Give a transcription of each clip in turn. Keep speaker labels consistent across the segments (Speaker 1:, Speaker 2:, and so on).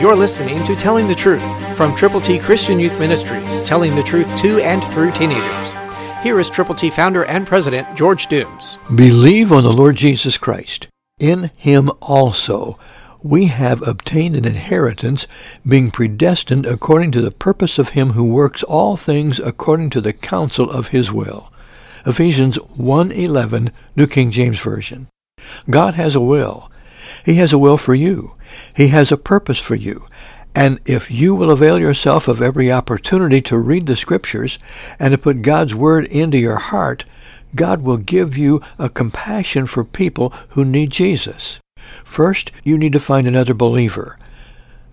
Speaker 1: You're listening to Telling the Truth from Triple T Christian Youth Ministries, telling the truth to and through teenagers. Here is Triple T founder and president George Dooms.
Speaker 2: Believe on the Lord Jesus Christ. In him also we have obtained an inheritance, being predestined according to the purpose of him who works all things according to the counsel of his will. Ephesians 1:11, New King James Version. God has a will. He has a will for you. He has a purpose for you. And if you will avail yourself of every opportunity to read the Scriptures and to put God's Word into your heart, God will give you a compassion for people who need Jesus. First, you need to find another believer,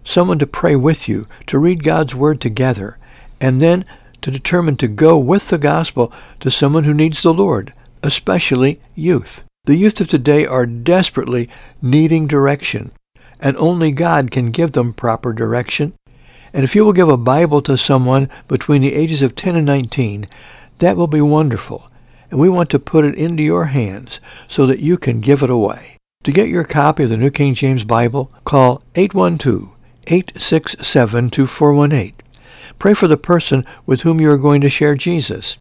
Speaker 2: someone to pray with you, to read God's Word together, and then to determine to go with the gospel to someone who needs the Lord, especially youth. The youth of today are desperately needing direction, and only God can give them proper direction. And if you will give a Bible to someone between the ages of 10 and 19, that will be wonderful. And we want to put it into your hands so that you can give it away. To get your copy of the New King James Bible, call 812-867-2418. Pray for the person with whom you are going to share Jesus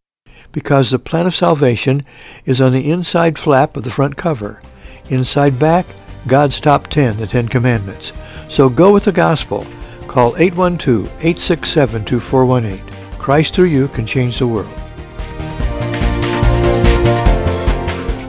Speaker 2: because the plan of salvation is on the inside flap of the front cover. Inside back, God's top 10, the 10 commandments. So go with the gospel. Call 812-867-2418. Christ through you can change the world.